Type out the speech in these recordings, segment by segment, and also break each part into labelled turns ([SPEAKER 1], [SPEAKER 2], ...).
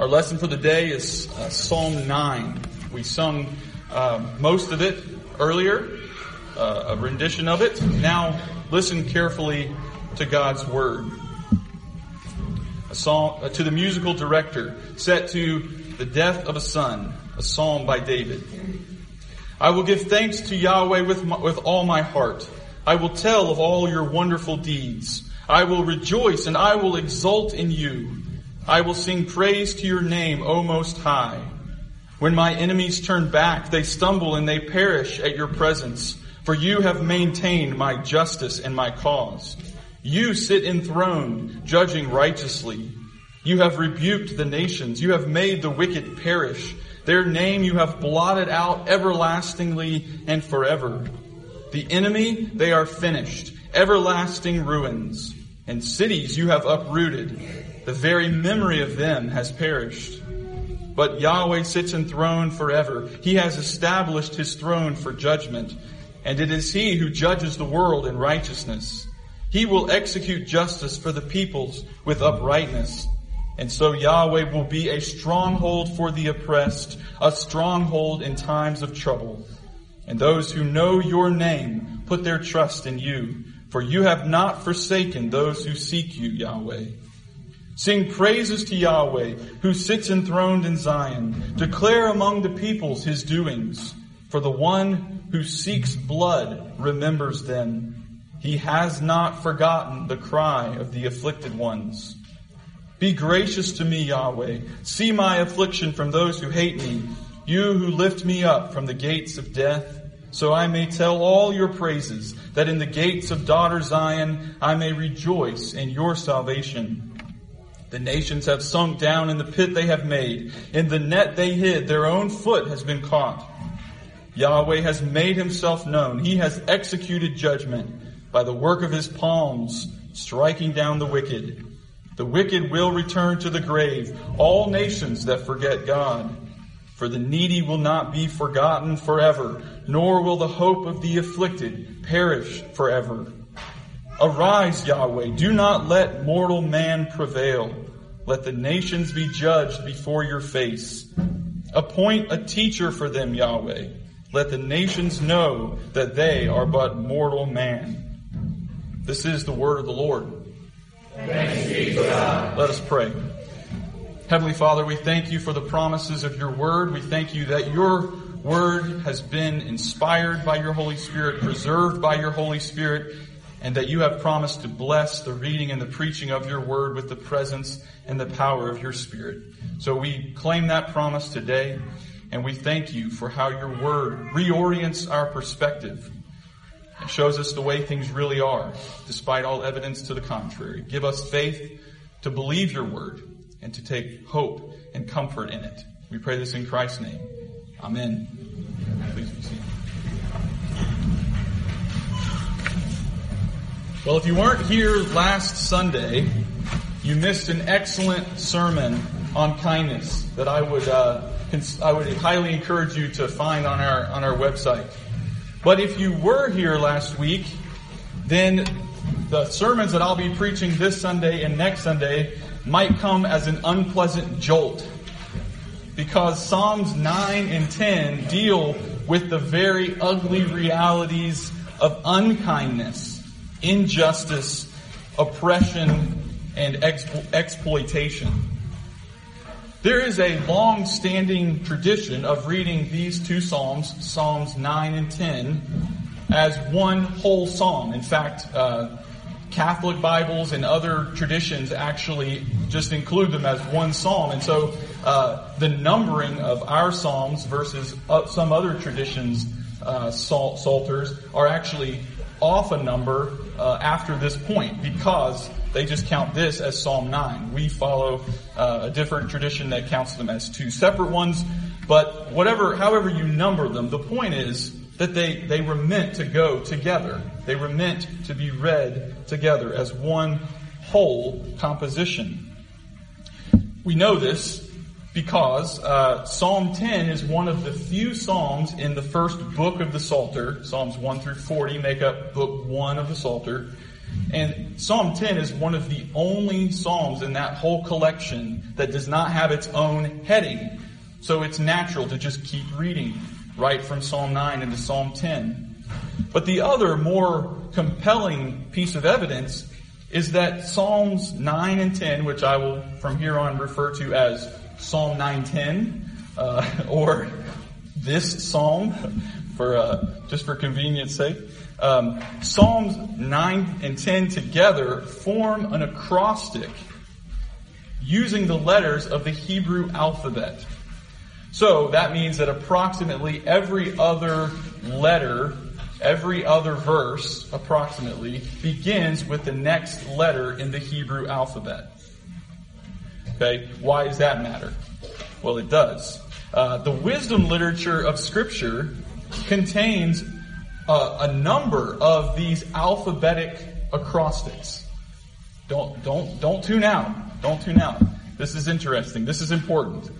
[SPEAKER 1] Our lesson for the day is uh, Psalm 9. We sung uh, most of it earlier, uh, a rendition of it. Now listen carefully to God's word. A song uh, to the musical director set to the death of a son, a psalm by David. I will give thanks to Yahweh with, my, with all my heart. I will tell of all your wonderful deeds. I will rejoice and I will exult in you. I will sing praise to your name, O Most High. When my enemies turn back, they stumble and they perish at your presence, for you have maintained my justice and my cause. You sit enthroned, judging righteously. You have rebuked the nations. You have made the wicked perish. Their name you have blotted out everlastingly and forever. The enemy, they are finished, everlasting ruins. And cities you have uprooted. The very memory of them has perished. But Yahweh sits enthroned forever. He has established his throne for judgment, and it is he who judges the world in righteousness. He will execute justice for the peoples with uprightness. And so Yahweh will be a stronghold for the oppressed, a stronghold in times of trouble. And those who know your name put their trust in you, for you have not forsaken those who seek you, Yahweh. Sing praises to Yahweh, who sits enthroned in Zion. Declare among the peoples his doings. For the one who seeks blood remembers them. He has not forgotten the cry of the afflicted ones. Be gracious to me, Yahweh. See my affliction from those who hate me. You who lift me up from the gates of death, so I may tell all your praises, that in the gates of daughter Zion I may rejoice in your salvation. The nations have sunk down in the pit they have made. In the net they hid, their own foot has been caught. Yahweh has made himself known. He has executed judgment by the work of his palms, striking down the wicked. The wicked will return to the grave, all nations that forget God. For the needy will not be forgotten forever, nor will the hope of the afflicted perish forever. Arise, Yahweh. Do not let mortal man prevail. Let the nations be judged before your face. Appoint a teacher for them, Yahweh. Let the nations know that they are but mortal man. This is the word of the Lord. Let us pray. Heavenly Father, we thank you for the promises of your word. We thank you that your word has been inspired by your Holy Spirit, preserved by your Holy Spirit, and that you have promised to bless the reading and the preaching of your word with the presence and the power of your spirit. So we claim that promise today, and we thank you for how your word reorients our perspective and shows us the way things really are, despite all evidence to the contrary. Give us faith to believe your word and to take hope and comfort in it. We pray this in Christ's name. Amen. Well, if you weren't here last Sunday, you missed an excellent sermon on kindness that I would uh, I would highly encourage you to find on our on our website. But if you were here last week, then the sermons that I'll be preaching this Sunday and next Sunday might come as an unpleasant jolt because Psalms 9 and 10 deal with the very ugly realities of unkindness injustice, oppression, and expo- exploitation. There is a long standing tradition of reading these two Psalms, Psalms 9 and 10, as one whole psalm. In fact, uh, Catholic Bibles and other traditions actually just include them as one psalm. And so uh, the numbering of our psalms versus uh, some other traditions, uh, psalters, are actually off a number uh, after this point because they just count this as Psalm 9. We follow uh, a different tradition that counts them as two separate ones, but whatever, however you number them, the point is that they, they were meant to go together. They were meant to be read together as one whole composition. We know this because uh, Psalm 10 is one of the few psalms in the first book of the Psalter. Psalms 1 through 40 make up book 1 of the Psalter. And Psalm 10 is one of the only Psalms in that whole collection that does not have its own heading. So it's natural to just keep reading right from Psalm 9 into Psalm 10. But the other more compelling piece of evidence is that Psalms 9 and 10, which I will from here on refer to as Psalm 910, uh, or this psalm, for uh, just for convenience sake, um, Psalms 9 and 10 together form an acrostic using the letters of the Hebrew alphabet. So that means that approximately every other letter, every other verse, approximately, begins with the next letter in the Hebrew alphabet. Okay, why does that matter? Well, it does. Uh, the wisdom literature of Scripture contains uh, a number of these alphabetic acrostics. Don't don't don't tune out. Don't tune out. This is interesting. This is important.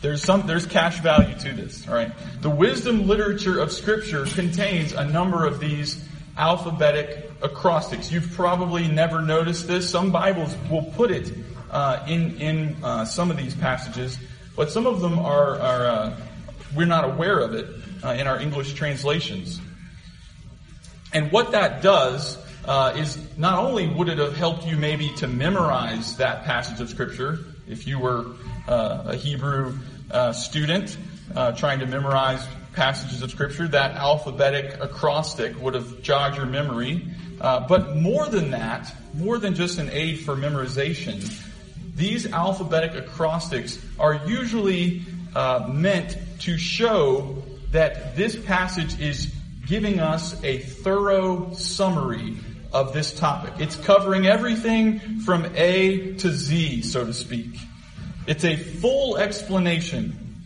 [SPEAKER 1] There's some, there's cash value to this, alright? The wisdom literature of scripture contains a number of these alphabetic acrostics. You've probably never noticed this. Some Bibles will put it, uh, in, in, uh, some of these passages, but some of them are, are, uh, we're not aware of it, uh, in our English translations. And what that does, uh, is not only would it have helped you maybe to memorize that passage of scripture, if you were uh, a Hebrew student trying to memorize passages of Scripture, that alphabetic acrostic would have jogged your memory. Uh, but more than that, more than just an aid for memorization, these alphabetic acrostics are usually uh, meant to show that this passage is giving us a thorough summary of this topic. It's covering everything from A to Z, so to speak. It's a full explanation.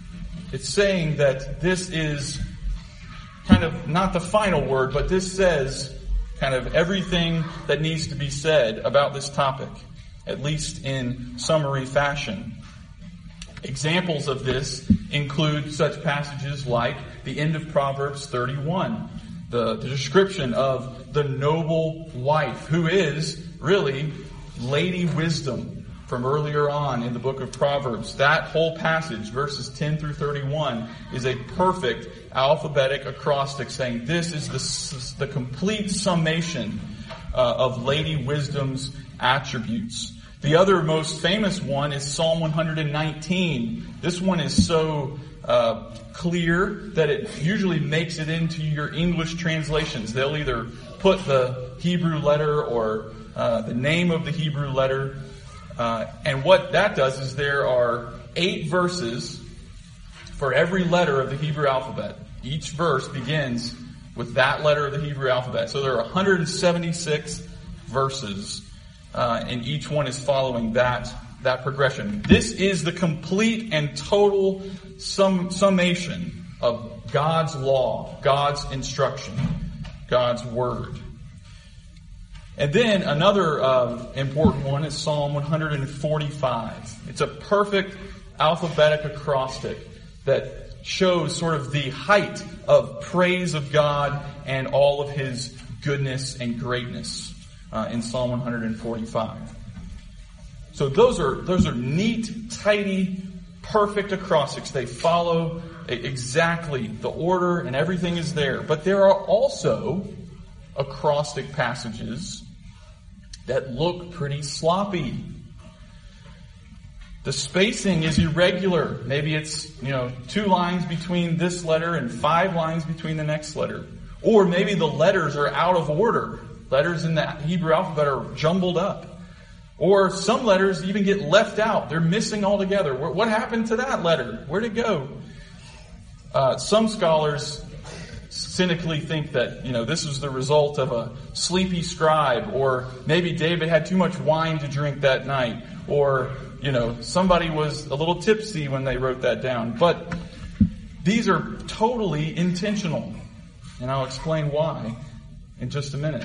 [SPEAKER 1] It's saying that this is kind of not the final word, but this says kind of everything that needs to be said about this topic, at least in summary fashion. Examples of this include such passages like the end of Proverbs 31, the, the description of the noble wife, who is really Lady Wisdom, from earlier on in the book of Proverbs. That whole passage, verses 10 through 31, is a perfect alphabetic acrostic saying this is the, the complete summation uh, of Lady Wisdom's attributes. The other most famous one is Psalm 119. This one is so uh, clear that it usually makes it into your English translations. They'll either put the Hebrew letter or uh, the name of the Hebrew letter uh, and what that does is there are eight verses for every letter of the Hebrew alphabet. Each verse begins with that letter of the Hebrew alphabet. So there are 176 verses, uh, and each one is following that that progression. This is the complete and total sum, summation of God's law, God's instruction, God's word. And then another uh, important one is Psalm 145. It's a perfect alphabetic acrostic that shows sort of the height of praise of God and all of His goodness and greatness uh, in Psalm 145. So those are those are neat, tidy, perfect acrostics. They follow exactly the order and everything is there. But there are also acrostic passages that look pretty sloppy. The spacing is irregular. Maybe it's, you know, two lines between this letter and five lines between the next letter. Or maybe the letters are out of order. Letters in the Hebrew alphabet are jumbled up. Or some letters even get left out. They're missing altogether. What happened to that letter? Where'd it go? Uh, some scholars cynically think that, you know, this was the result of a sleepy scribe, or maybe David had too much wine to drink that night, or, you know, somebody was a little tipsy when they wrote that down. But these are totally intentional. And I'll explain why in just a minute.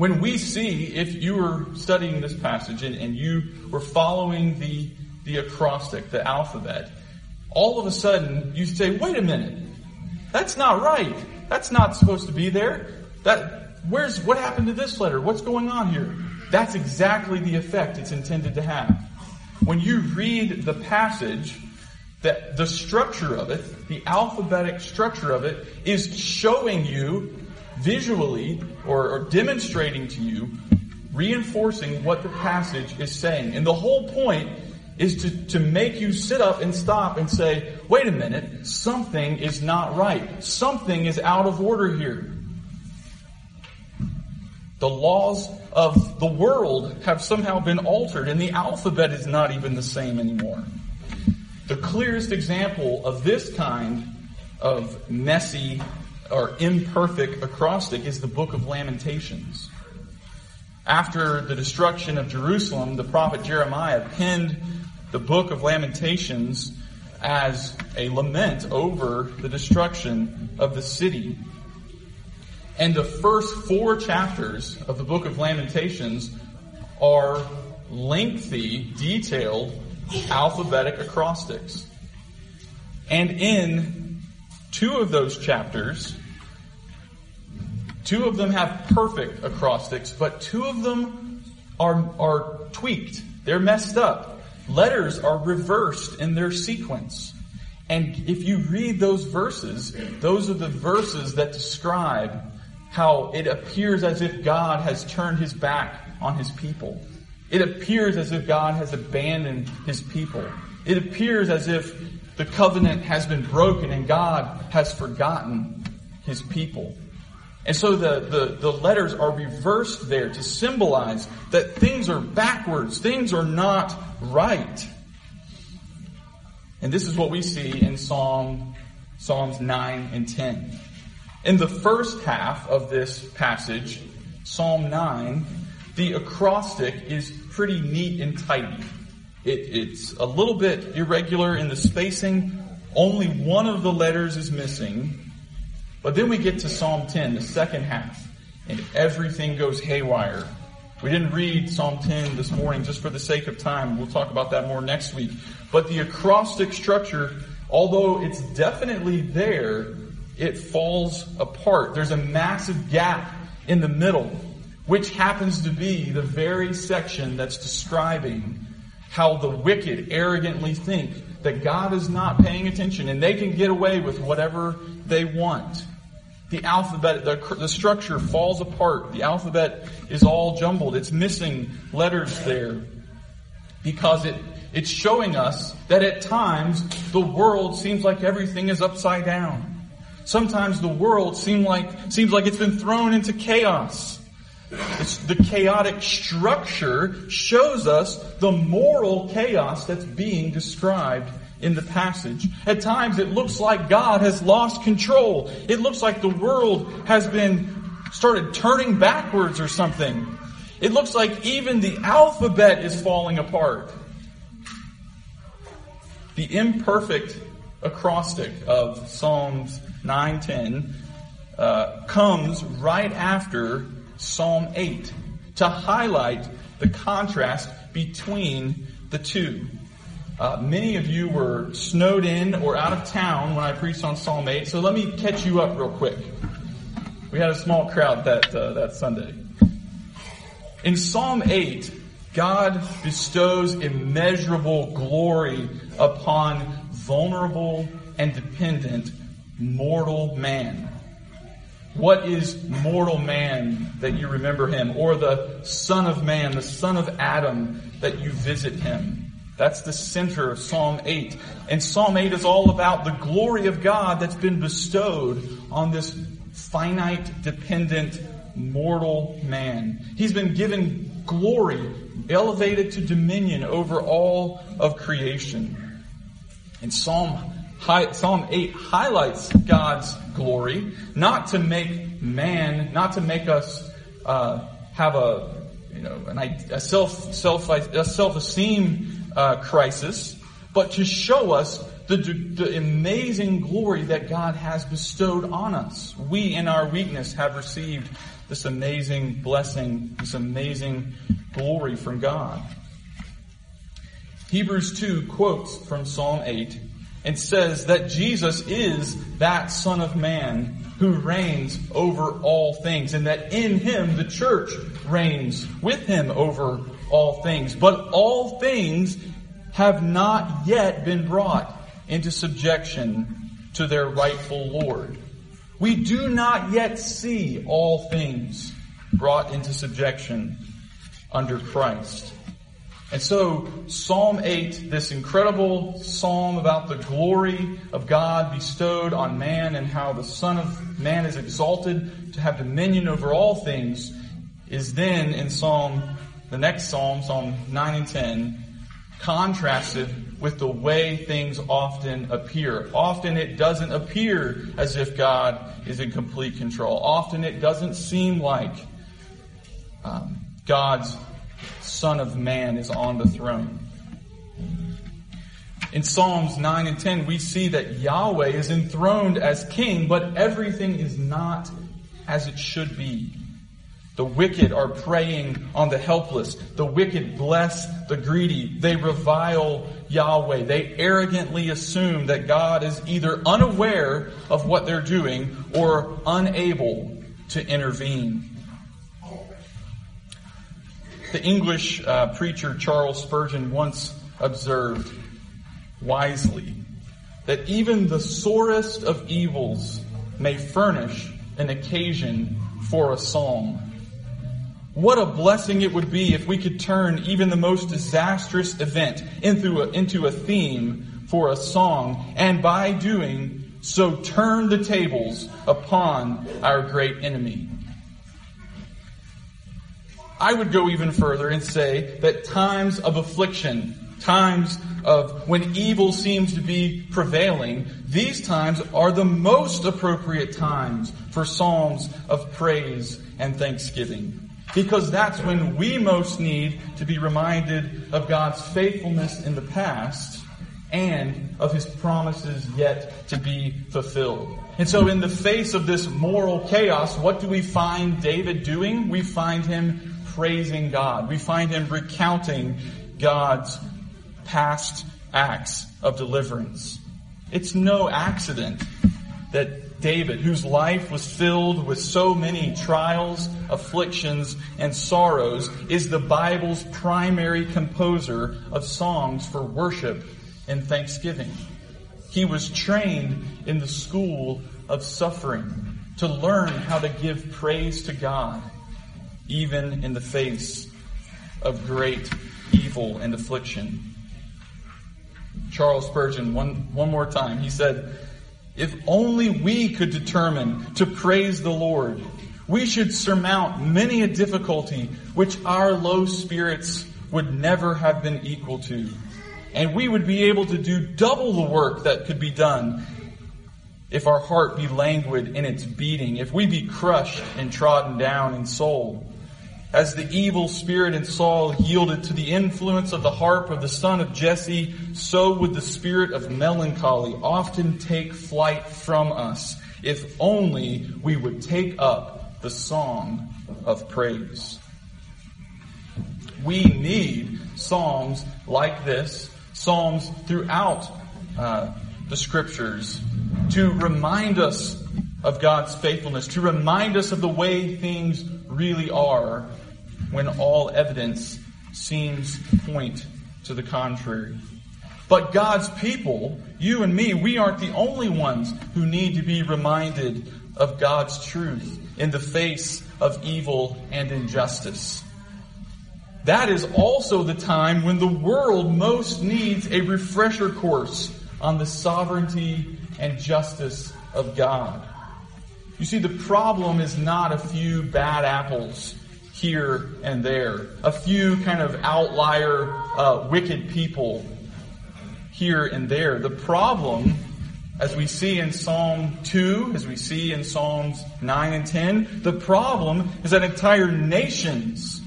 [SPEAKER 1] When we see, if you were studying this passage and, and you were following the, the acrostic, the alphabet, all of a sudden you say, wait a minute, that's not right. That's not supposed to be there. That where's, what happened to this letter? What's going on here? That's exactly the effect it's intended to have. When you read the passage, that the structure of it, the alphabetic structure of it, is showing you visually or, or, demonstrating to you, reinforcing what the passage is saying. And the whole point is to, to make you sit up and stop and say, wait a minute, something is not right. Something is out of order here. The laws of the world have somehow been altered and the alphabet is not even the same anymore. The clearest example of this kind of messy or imperfect acrostic is the book of Lamentations. After the destruction of Jerusalem, the prophet Jeremiah penned the book of Lamentations as a lament over the destruction of the city. And the first four chapters of the book of Lamentations are lengthy, detailed, alphabetic acrostics. And in two of those chapters, two of them have perfect acrostics, but two of them are, are tweaked. They're messed up. Letters are reversed in their sequence. And if you read those verses, those are the verses that describe how it appears as if God has turned his back on his people. It appears as if God has abandoned his people. It appears as if the covenant has been broken and God has forgotten his people. And so the, the, the, letters are reversed there to symbolize that things are backwards, things are not right. And this is what we see in Psalm, Psalms 9 and 10. In the first half of this passage, Psalm 9, the acrostic is pretty neat and tidy. It, it's a little bit irregular in the spacing. Only one of the letters is missing. But then we get to Psalm 10, the second half, and everything goes haywire. We didn't read Psalm 10 this morning just for the sake of time. We'll talk about that more next week. But the acrostic structure, although it's definitely there, it falls apart. There's a massive gap in the middle, which happens to be the very section that's describing how the wicked arrogantly think that God is not paying attention and they can get away with whatever they want. The alphabet, the, the structure falls apart. The alphabet is all jumbled. It's missing letters there because it, it's showing us that at times the world seems like everything is upside down. Sometimes the world seem like, seems like it's been thrown into chaos. It's the chaotic structure shows us the moral chaos that's being described in the passage. At times it looks like God has lost control. It looks like the world has been started turning backwards or something. It looks like even the alphabet is falling apart. The imperfect acrostic of Psalms 9:10 uh, comes right after Psalm 8 to highlight the contrast between the two. Uh, many of you were snowed in or out of town when I preached on Psalm 8, so let me catch you up real quick. We had a small crowd that uh, that Sunday. In Psalm 8, God bestows immeasurable glory upon vulnerable and dependent mortal man. What is mortal man that you remember him? Or the son of man, the son of Adam that you visit him? That's the center of Psalm 8. And Psalm 8 is all about the glory of God that's been bestowed on this finite, dependent, mortal man. He's been given glory, elevated to dominion over all of creation. And Psalm Psalm 8 highlights God's glory, not to make man, not to make us uh, have a, you know, an, a self self a self esteem uh, crisis, but to show us the, the amazing glory that God has bestowed on us. We, in our weakness, have received this amazing blessing, this amazing glory from God. Hebrews 2 quotes from Psalm 8 and says that Jesus is that Son of Man who reigns over all things, and that in him the church reigns with him over all things. But all things have not yet been brought into subjection to their rightful Lord. We do not yet see all things brought into subjection under Christ. And so, Psalm 8, this incredible psalm about the glory of God bestowed on man and how the Son of Man is exalted to have dominion over all things, is then in Psalm, the next Psalm, Psalm 9 and 10, contrasted with the way things often appear. Often it doesn't appear as if God is in complete control. Often it doesn't seem like um, God's Son of Man is on the throne. In Psalms 9 and 10, we see that Yahweh is enthroned as king, but everything is not as it should be. The wicked are preying on the helpless. The wicked bless the greedy. They revile Yahweh. They arrogantly assume that God is either unaware of what they're doing or unable to intervene. The English uh, preacher Charles Spurgeon once observed wisely that even the sorest of evils may furnish an occasion for a psalm. What a blessing it would be if we could turn even the most disastrous event into a, into a theme for a song, and by doing so turn the tables upon our great enemy. I would go even further and say that times of affliction, times of when evil seems to be prevailing, these times are the most appropriate times for psalms of praise and thanksgiving. Because that's when we most need to be reminded of God's faithfulness in the past and of His promises yet to be fulfilled. And so in the face of this moral chaos, what do we find David doing? We find him praising God. We find him recounting God's past acts of deliverance. It's no accident that David, whose life was filled with so many trials, afflictions, and sorrows, is the Bible's primary composer of songs for worship and thanksgiving. He was trained in the school of suffering to learn how to give praise to God even in the face of great evil and affliction. Charles Spurgeon, one, one more time, he said, If only we could determine to praise the Lord, we should surmount many a difficulty which our low spirits would never have been equal to. And we would be able to do double the work that could be done if our heart be languid in its beating, if we be crushed and trodden down in soul. As the evil spirit in Saul yielded to the influence of the harp of the son of Jesse, so would the spirit of melancholy often take flight from us, if only we would take up the song of praise. We need psalms like this, psalms throughout uh, the scriptures, to remind us of God's faithfulness, to remind us of the way things really are when all evidence seems to point to the contrary. But God's people, you and me, we aren't the only ones who need to be reminded of God's truth in the face of evil and injustice. That is also the time when the world most needs a refresher course on the sovereignty and justice of God. You see, the problem is not a few bad apples here and there. A few kind of outlier, uh, wicked people here and there. The problem, as we see in Psalm 2, as we see in Psalms 9 and 10, the problem is that entire nations,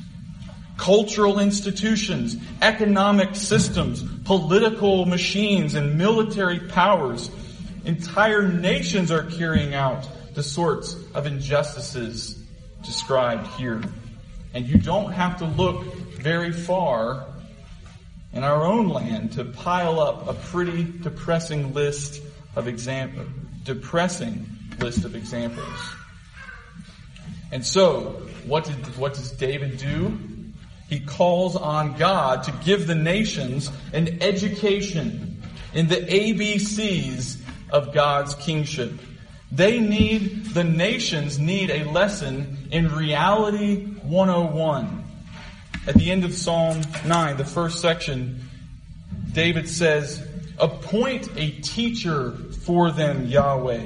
[SPEAKER 1] cultural institutions, economic systems, political machines, and military powers, entire nations are carrying out the sorts of injustices described here. And you don't have to look very far in our own land to pile up a pretty depressing list of exam- depressing list of examples. And so, what, did, what does David do? He calls on God to give the nations an education in the ABCs of God's kingship. They need, the nations need a lesson in reality 101. At the end of Psalm 9, the first section, David says, Appoint a teacher for them, Yahweh.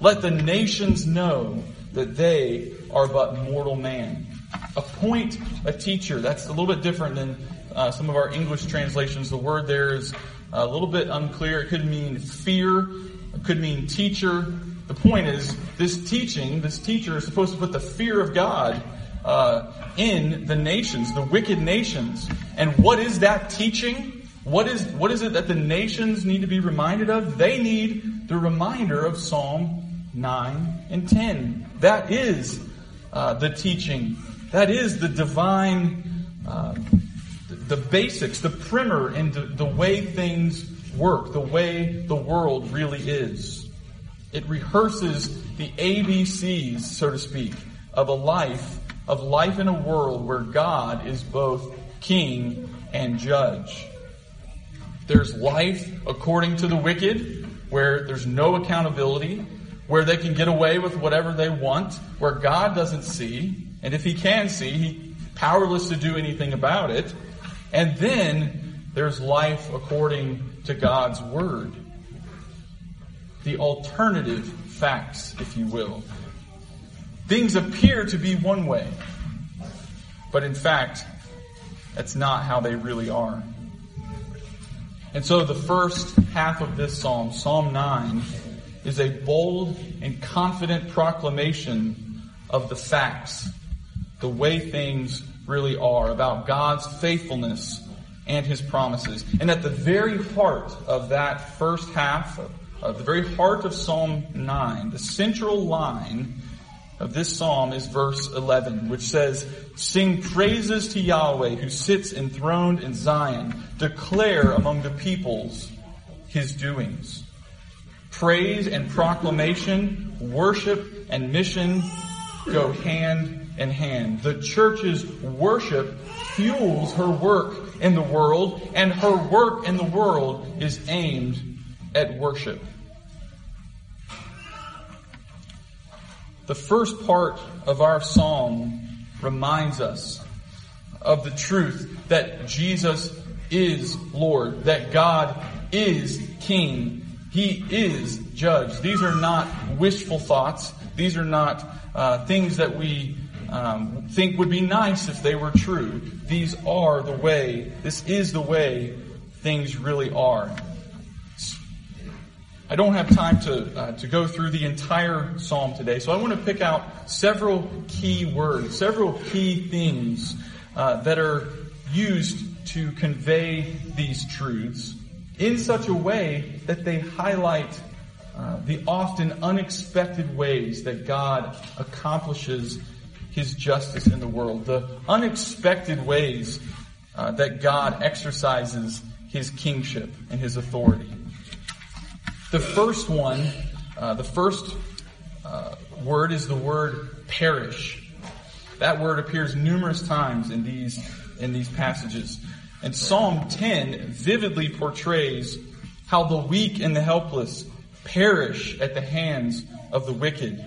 [SPEAKER 1] Let the nations know that they are but mortal man. Appoint a teacher. That's a little bit different than uh, some of our English translations. The word there is a little bit unclear. It could mean fear. It could mean teacher. The point is, this teaching, this teacher is supposed to put the fear of God uh, in the nations, the wicked nations. And what is that teaching? What is, what is it that the nations need to be reminded of? They need the reminder of Psalm 9 and 10. That is uh, the teaching. That is the divine, uh, the basics, the primer into the way things work, the way the world really is. It rehearses the ABCs, so to speak, of a life, of life in a world where God is both king and judge. There's life according to the wicked, where there's no accountability, where they can get away with whatever they want, where God doesn't see, and if he can see, he's powerless to do anything about it. And then there's life according to God's word. The alternative facts, if you will. Things appear to be one way, but in fact, that's not how they really are. And so the first half of this psalm, Psalm 9, is a bold and confident proclamation of the facts, the way things really are, about God's faithfulness and His promises. And at the very heart of that first half, of the very heart of Psalm 9, the central line of this psalm is verse 11, which says, Sing praises to Yahweh who sits enthroned in Zion. Declare among the peoples his doings. Praise and proclamation, worship and mission go hand in hand. The church's worship fuels her work in the world, and her work in the world is aimed at worship. The first part of our psalm reminds us of the truth that Jesus is Lord, that God is King, He is Judge. These are not wishful thoughts. These are not uh, things that we um, think would be nice if they were true. These are the way, this is the way things really are. I don't have time to, uh, to go through the entire psalm today, so I want to pick out several key words, several key things uh, that are used to convey these truths in such a way that they highlight uh, the often unexpected ways that God accomplishes His justice in the world, the unexpected ways uh, that God exercises His kingship and His authority. The first one, uh, the first uh, word is the word perish. That word appears numerous times in these in these passages. And Psalm 10 vividly portrays how the weak and the helpless perish at the hands of the wicked.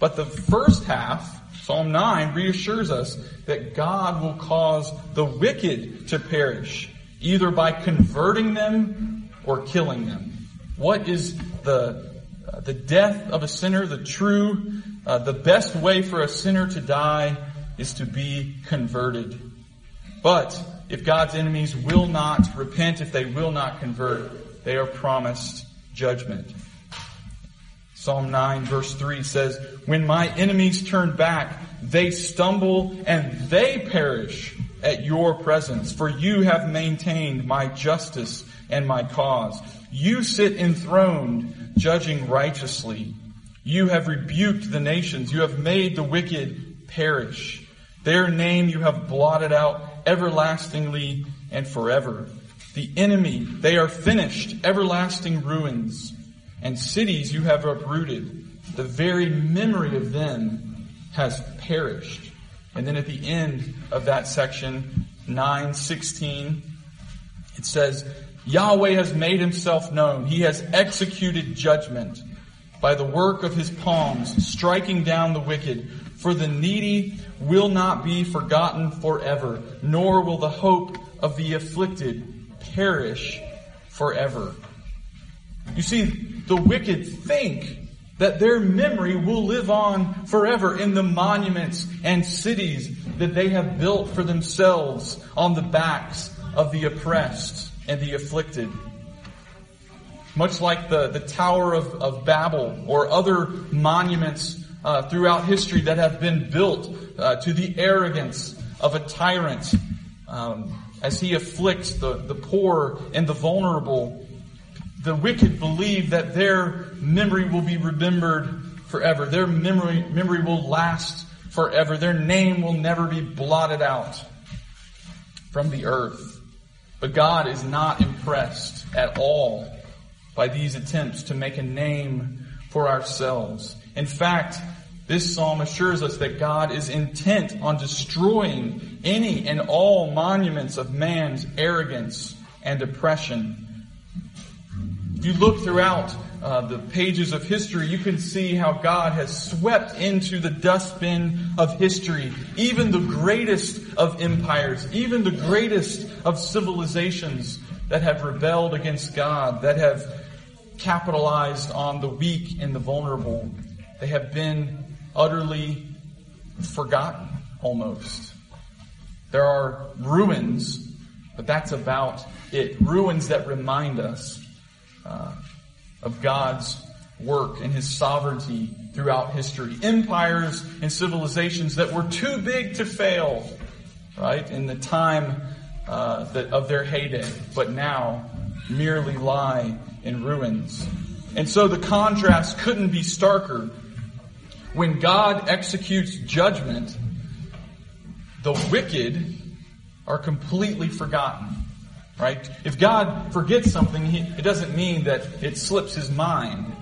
[SPEAKER 1] But the first half, Psalm 9, reassures us that God will cause the wicked to perish, either by converting them or killing them. What is the, uh, the death of a sinner, the true, uh, the best way for a sinner to die is to be converted. But if God's enemies will not repent, if they will not convert, they are promised judgment. Psalm 9 verse 3 says, When my enemies turn back, they stumble and they perish at your presence, for you have maintained my justice and my cause. You sit enthroned, judging righteously. You have rebuked the nations. You have made the wicked perish. Their name you have blotted out everlastingly and forever. The enemy, they are finished, everlasting ruins. and cities you have uprooted. The very memory of them has perished. And then at the end of that section, 916, it says, Yahweh has made himself known. He has executed judgment by the work of his palms, striking down the wicked. For the needy will not be forgotten forever, nor will the hope of the afflicted perish forever. You see, the wicked think that their memory will live on forever in the monuments and cities that they have built for themselves on the backs of the oppressed and the afflicted. Much like the, the Tower of, of Babel or other monuments uh, throughout history that have been built uh, to the arrogance of a tyrant um, as he afflicts the, the poor and the vulnerable. The wicked believe that their memory will be remembered forever. Their memory, memory will last forever. Their name will never be blotted out from the earth. But God is not impressed at all by these attempts to make a name for ourselves. In fact, this psalm assures us that God is intent on destroying any and all monuments of man's arrogance and oppression. If you look throughout uh, the pages of history, you can see how God has swept into the dustbin of history even the greatest of empires, even the greatest of civilizations that have rebelled against God, that have capitalized on the weak and the vulnerable. They have been utterly forgotten almost. There are ruins, but that's about it. Ruins that remind us uh, of God's work and His sovereignty throughout history. Empires and civilizations that were too big to fail, right, in the time uh, that, of their heyday, but now merely lie in ruins. And so the contrast couldn't be starker. When God executes judgment, the wicked are completely forgotten. Right? If God forgets something, he, it doesn't mean that it slips his mind.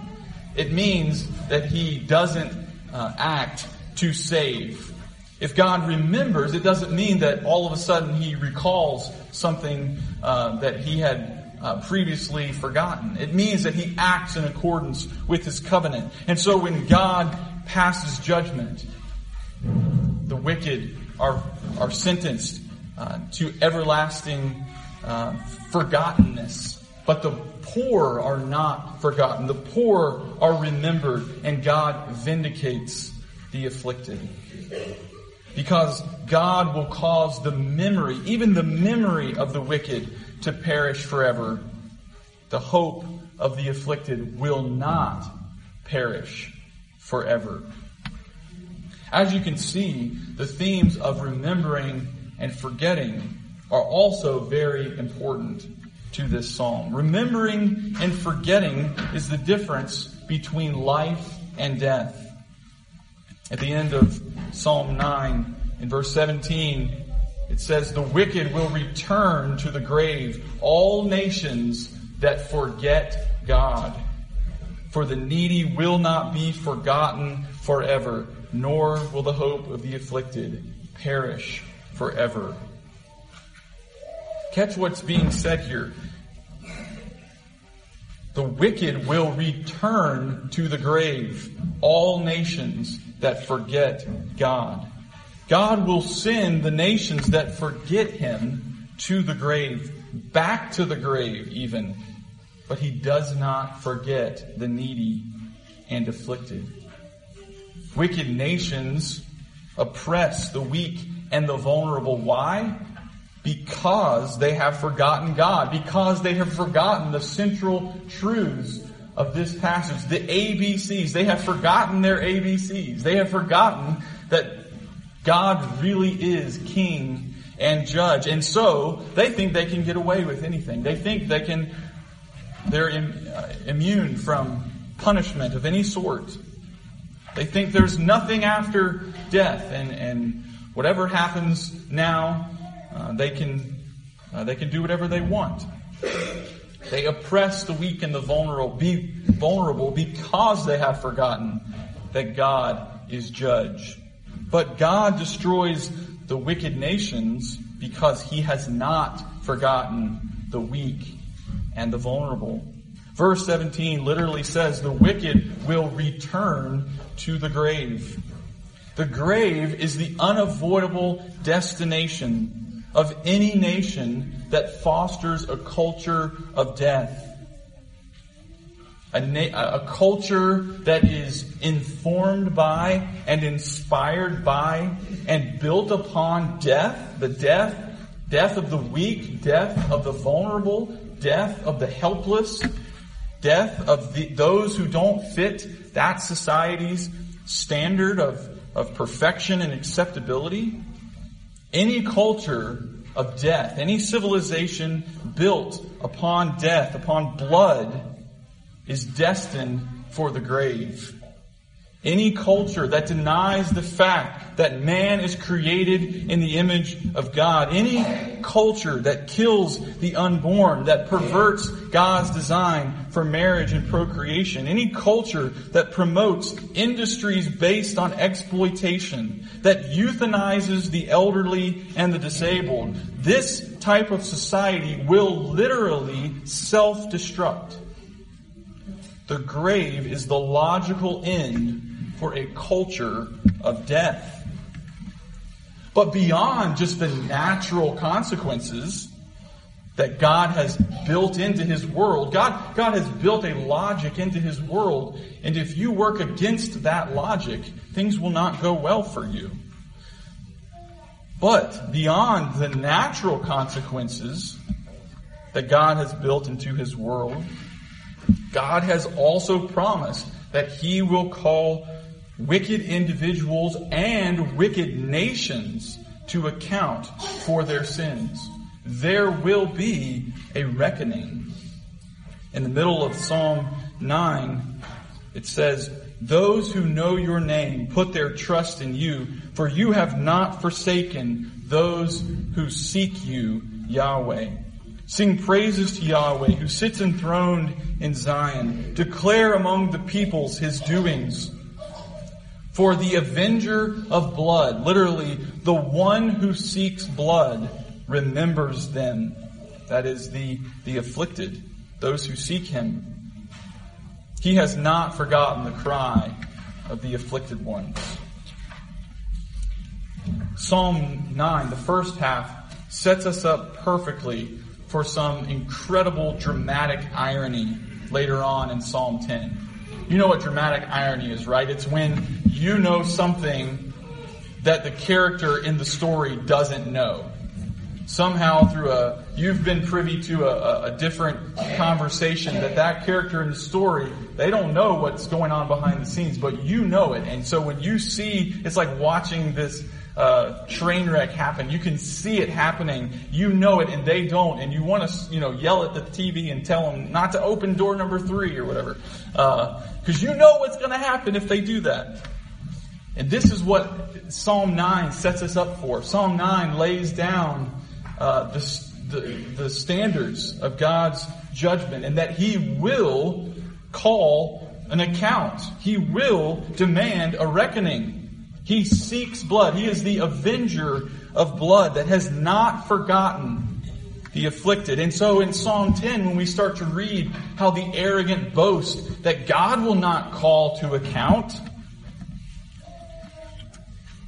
[SPEAKER 1] It means that he doesn't uh, act to save. If God remembers, it doesn't mean that all of a sudden he recalls something uh, that he had uh, previously forgotten. It means that he acts in accordance with his covenant. And so when God passes judgment, the wicked are, are sentenced uh, to everlasting uh, forgottenness. But the poor are not forgotten. The poor are remembered, and God vindicates the afflicted. Because God will cause the memory, even the memory of the wicked, to perish forever. The hope of the afflicted will not perish forever. As you can see, the themes of remembering and forgetting are also very important to this psalm. Remembering and forgetting is the difference between life and death. At the end of Psalm 9, in verse 17, it says, The wicked will return to the grave, all nations that forget God. For the needy will not be forgotten forever, nor will the hope of the afflicted perish forever. Catch what's being said here. The wicked will return to the grave, all nations that forget God. God will send the nations that forget Him to the grave, back to the grave even, but He does not forget the needy and afflicted. Wicked nations oppress the weak and the vulnerable. Why? Because they have forgotten God, because they have forgotten the central truths of this passage, the ABCs. They have forgotten their ABCs. They have forgotten that God really is king and judge. And so they think they can get away with anything. They think they can, they're uh, immune from punishment of any sort. They think there's nothing after death and, and whatever happens now, uh, they can, uh, they can do whatever they want. They oppress the weak and the vulnerable. Be, vulnerable because they have forgotten that God is judge. But God destroys the wicked nations because he has not forgotten the weak and the vulnerable. Verse 17 literally says the wicked will return to the grave. The grave is the unavoidable destination of any nation that fosters a culture of death. A, na- a, culture that is informed by and inspired by and built upon death, the death, death of the weak, death of the vulnerable, death of the helpless, death of the, those who don't fit that society's standard of, of perfection and acceptability. Any culture of death, any civilization built upon death, upon blood, is destined for the grave. Any culture that denies the fact that man is created in the image of God, any culture that kills the unborn, that perverts God's design for marriage and procreation, any culture that promotes industries based on exploitation, that euthanizes the elderly and the disabled, this type of society will literally self-destruct. The grave is the logical end for a culture of death. But beyond just the natural consequences that God has built into His world, God, God has built a logic into His world, and if you work against that logic, things will not go well for you. But beyond the natural consequences that God has built into His world, God has also promised that He will call wicked individuals and wicked nations to account for their sins. There will be a reckoning. In the middle of Psalm 9, it says, Those who know your name put their trust in you, for you have not forsaken those who seek you, Yahweh. Sing praises to Yahweh, who sits enthroned in Zion. Declare among the peoples his doings. For the avenger of blood, literally, the one who seeks blood, remembers them. That is the, the afflicted, those who seek him. He has not forgotten the cry of the afflicted ones. Psalm 9, the first half, sets us up perfectly for some incredible dramatic irony later on in Psalm 10. You know what dramatic irony is, right? It's when you know something that the character in the story doesn't know. Somehow through a, you've been privy to a, a, different conversation that that character in the story, they don't know what's going on behind the scenes, but you know it. And so when you see, it's like watching this uh, train wreck happen. You can see it happening. You know it, and they don't. And you want to, you know, yell at the TV and tell them not to open door number three or whatever, because uh, you know what's going to happen if they do that. And this is what Psalm 9 sets us up for. Psalm 9 lays down uh, the, the, the standards of God's judgment, and that He will call an account. He will demand a reckoning. He seeks blood. He is the avenger of blood that has not forgotten the afflicted. And so in Psalm 10, when we start to read how the arrogant boast that God will not call to account,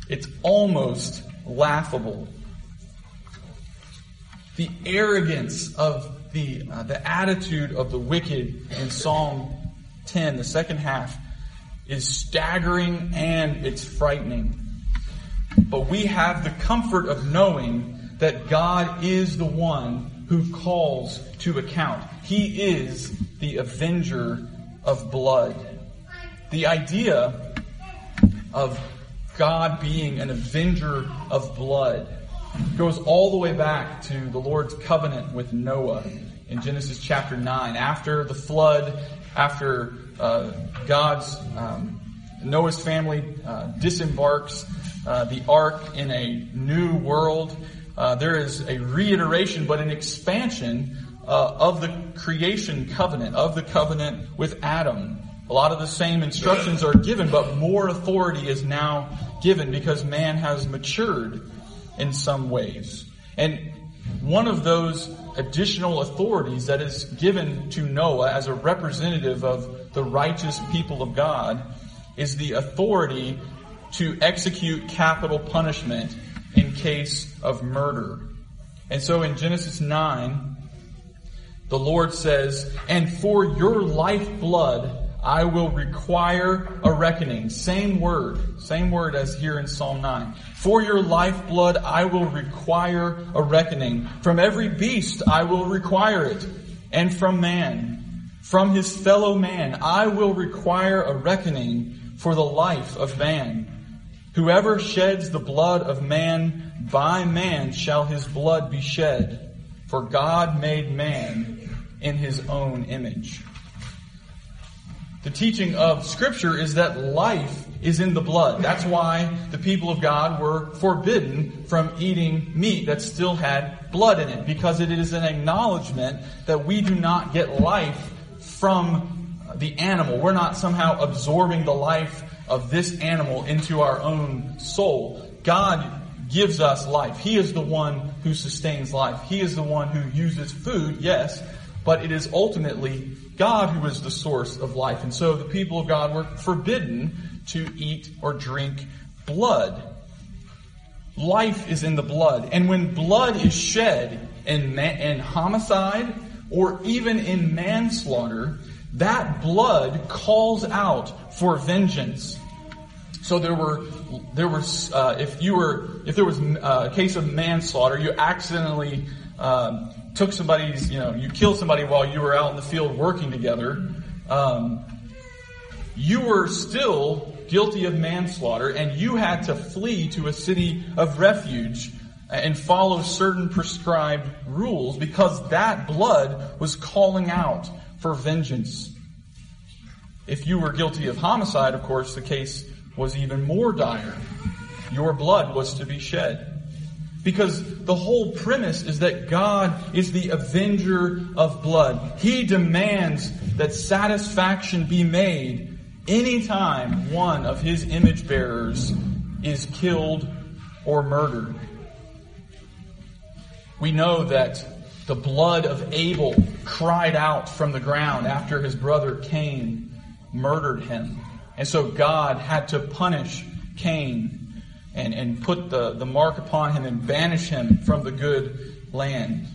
[SPEAKER 1] it's almost laughable. The arrogance of the, uh, the attitude of the wicked in Psalm 10, the second half, is staggering and it's frightening. But we have the comfort of knowing that God is the one who calls to account. He is the avenger of blood. The idea of God being an avenger of blood goes all the way back to the Lord's covenant with Noah in Genesis chapter 9. After the flood, after uh, God's um, Noah's family uh, disembarks uh, the ark in a new world. Uh, there is a reiteration, but an expansion uh, of the creation covenant, of the covenant with Adam. A lot of the same instructions are given, but more authority is now given because man has matured in some ways. And one of those additional authorities that is given to Noah as a representative of the righteous people of God is the authority to execute capital punishment in case of murder. And so in Genesis 9, the Lord says, And for your lifeblood I will require a reckoning. Same word, same word as here in Psalm 9. For your lifeblood I will require a reckoning. From every beast I will require it. And from man, from his fellow man, I will require a reckoning for the life of man. Whoever sheds the blood of man, by man shall his blood be shed. For God made man in his own image. The teaching of scripture is that life is in the blood. That's why the people of God were forbidden from eating meat that still had blood in it, because it is an acknowledgement that we do not get life from the animal. We're not somehow absorbing the life of this animal into our own soul. God gives us life. He is the one who sustains life. He is the one who uses food, yes, but it is ultimately God who is the source of life. And so the people of God were forbidden to eat or drink blood. Life is in the blood. And when blood is shed in, in homicide or even in manslaughter, that blood calls out for vengeance. So there were, there was, uh, if you were, if there was uh, a case of manslaughter, you accidentally um, took somebody's, you know, you killed somebody while you were out in the field working together, um, you were still guilty of manslaughter and you had to flee to a city of refuge and follow certain prescribed rules because that blood was calling out for vengeance. If you were guilty of homicide, of course, the case was even more dire. Your blood was to be shed. Because the whole premise is that God is the avenger of blood. He demands that satisfaction be made anytime one of his image bearers is killed or murdered. We know that the blood of Abel cried out from the ground after his brother Cain murdered him. And so God had to punish Cain and, and put the, the mark upon him and banish him from the good land.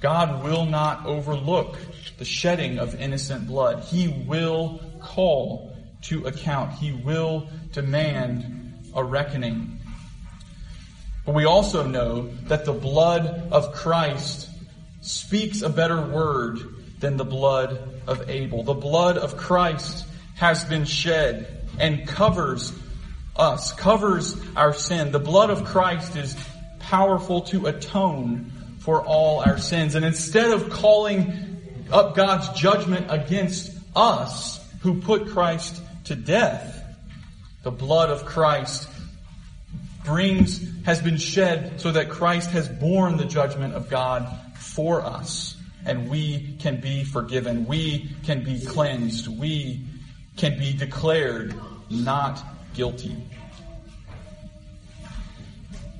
[SPEAKER 1] God will not overlook the shedding of innocent blood. He will call to account. He will demand a reckoning. But we also know that the blood of Christ speaks a better word than the blood of Abel. The blood of Christ has been shed and covers us, covers our sin. The blood of Christ is powerful to atone for all our sins. And instead of calling up God's judgment against us who put Christ to death, the blood of Christ brings, has been shed so that Christ has borne the judgment of God for us. And we can be forgiven. We can be cleansed. We can be declared not guilty.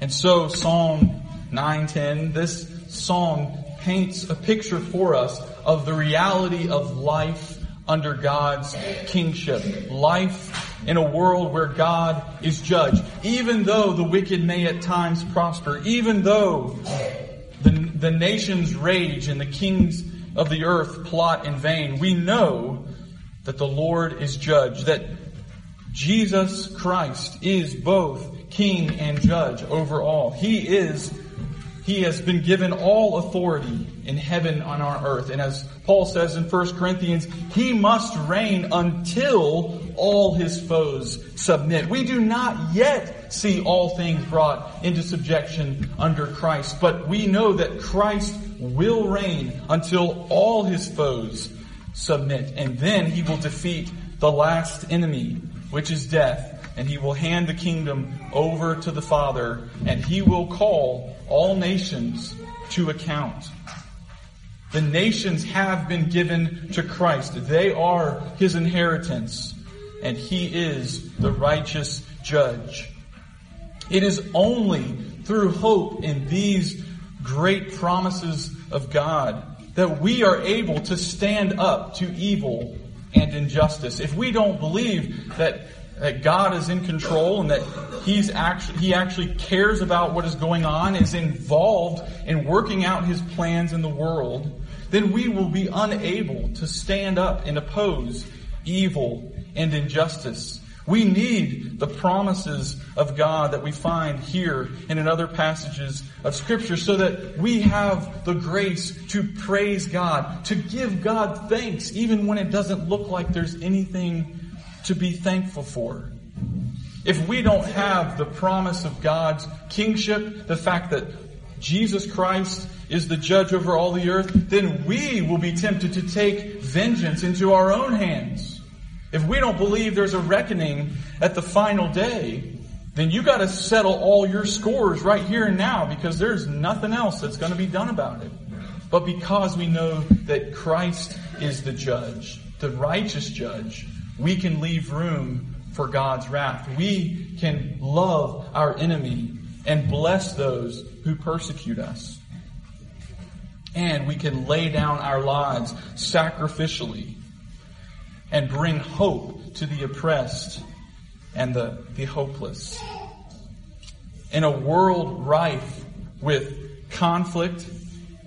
[SPEAKER 1] And so Psalm 910, this song paints a picture for us of the reality of life under God's kingship. Life in a world where God is judge. Even though the wicked may at times prosper, even though the, the nations rage and the kings of the earth plot in vain, we know that the Lord is judge, that Jesus Christ is both king and judge over all. He is, he has been given all authority in heaven on our earth. And as Paul says in 1 Corinthians, he must reign until all his foes submit. We do not yet see all things brought into subjection under Christ, but we know that Christ will reign until all his foes submit. And then he will defeat the last enemy, which is death, and he will hand the kingdom over to the Father, and he will call all nations to account. The nations have been given to Christ. They are his inheritance, and he is the righteous judge. It is only through hope in these great promises of God that we are able to stand up to evil and injustice. If we don't believe that, that God is in control and that He's actually, He actually cares about what is going on, is involved in working out His plans in the world, then we will be unable to stand up and oppose evil and injustice. We need the promises of God that we find here and in other passages of scripture so that we have the grace to praise God, to give God thanks even when it doesn't look like there's anything to be thankful for. If we don't have the promise of God's kingship, the fact that Jesus Christ is the judge over all the earth, then we will be tempted to take vengeance into our own hands. If we don't believe there's a reckoning at the final day, then you got to settle all your scores right here and now because there's nothing else that's going to be done about it. But because we know that Christ is the judge, the righteous judge, we can leave room for God's wrath. We can love our enemy and bless those who persecute us. And we can lay down our lives sacrificially and bring hope to the oppressed and the, the hopeless. In a world rife with conflict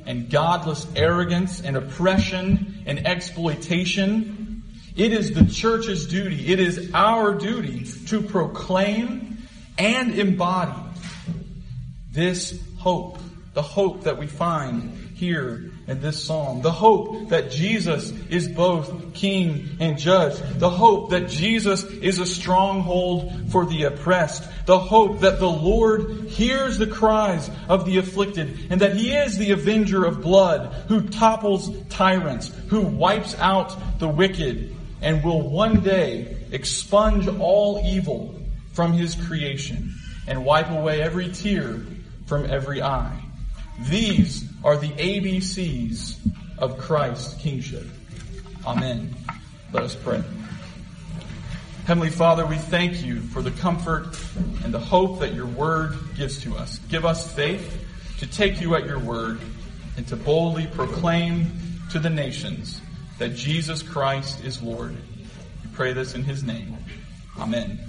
[SPEAKER 1] and godless arrogance and oppression and exploitation, it is the church's duty, it is our duty to proclaim and embody this hope, the hope that we find here in this psalm. The hope that Jesus is both king and judge. The hope that Jesus is a stronghold for the oppressed. The hope that the Lord hears the cries of the afflicted and that he is the avenger of blood who topples tyrants, who wipes out the wicked and will one day expunge all evil from his creation and wipe away every tear from every eye. These are the ABCs of Christ's kingship. Amen. Let us pray. Heavenly Father, we thank you for the comfort and the hope that your word gives to us. Give us faith to take you at your word and to boldly proclaim to the nations that Jesus Christ is Lord. We pray this in his name. Amen.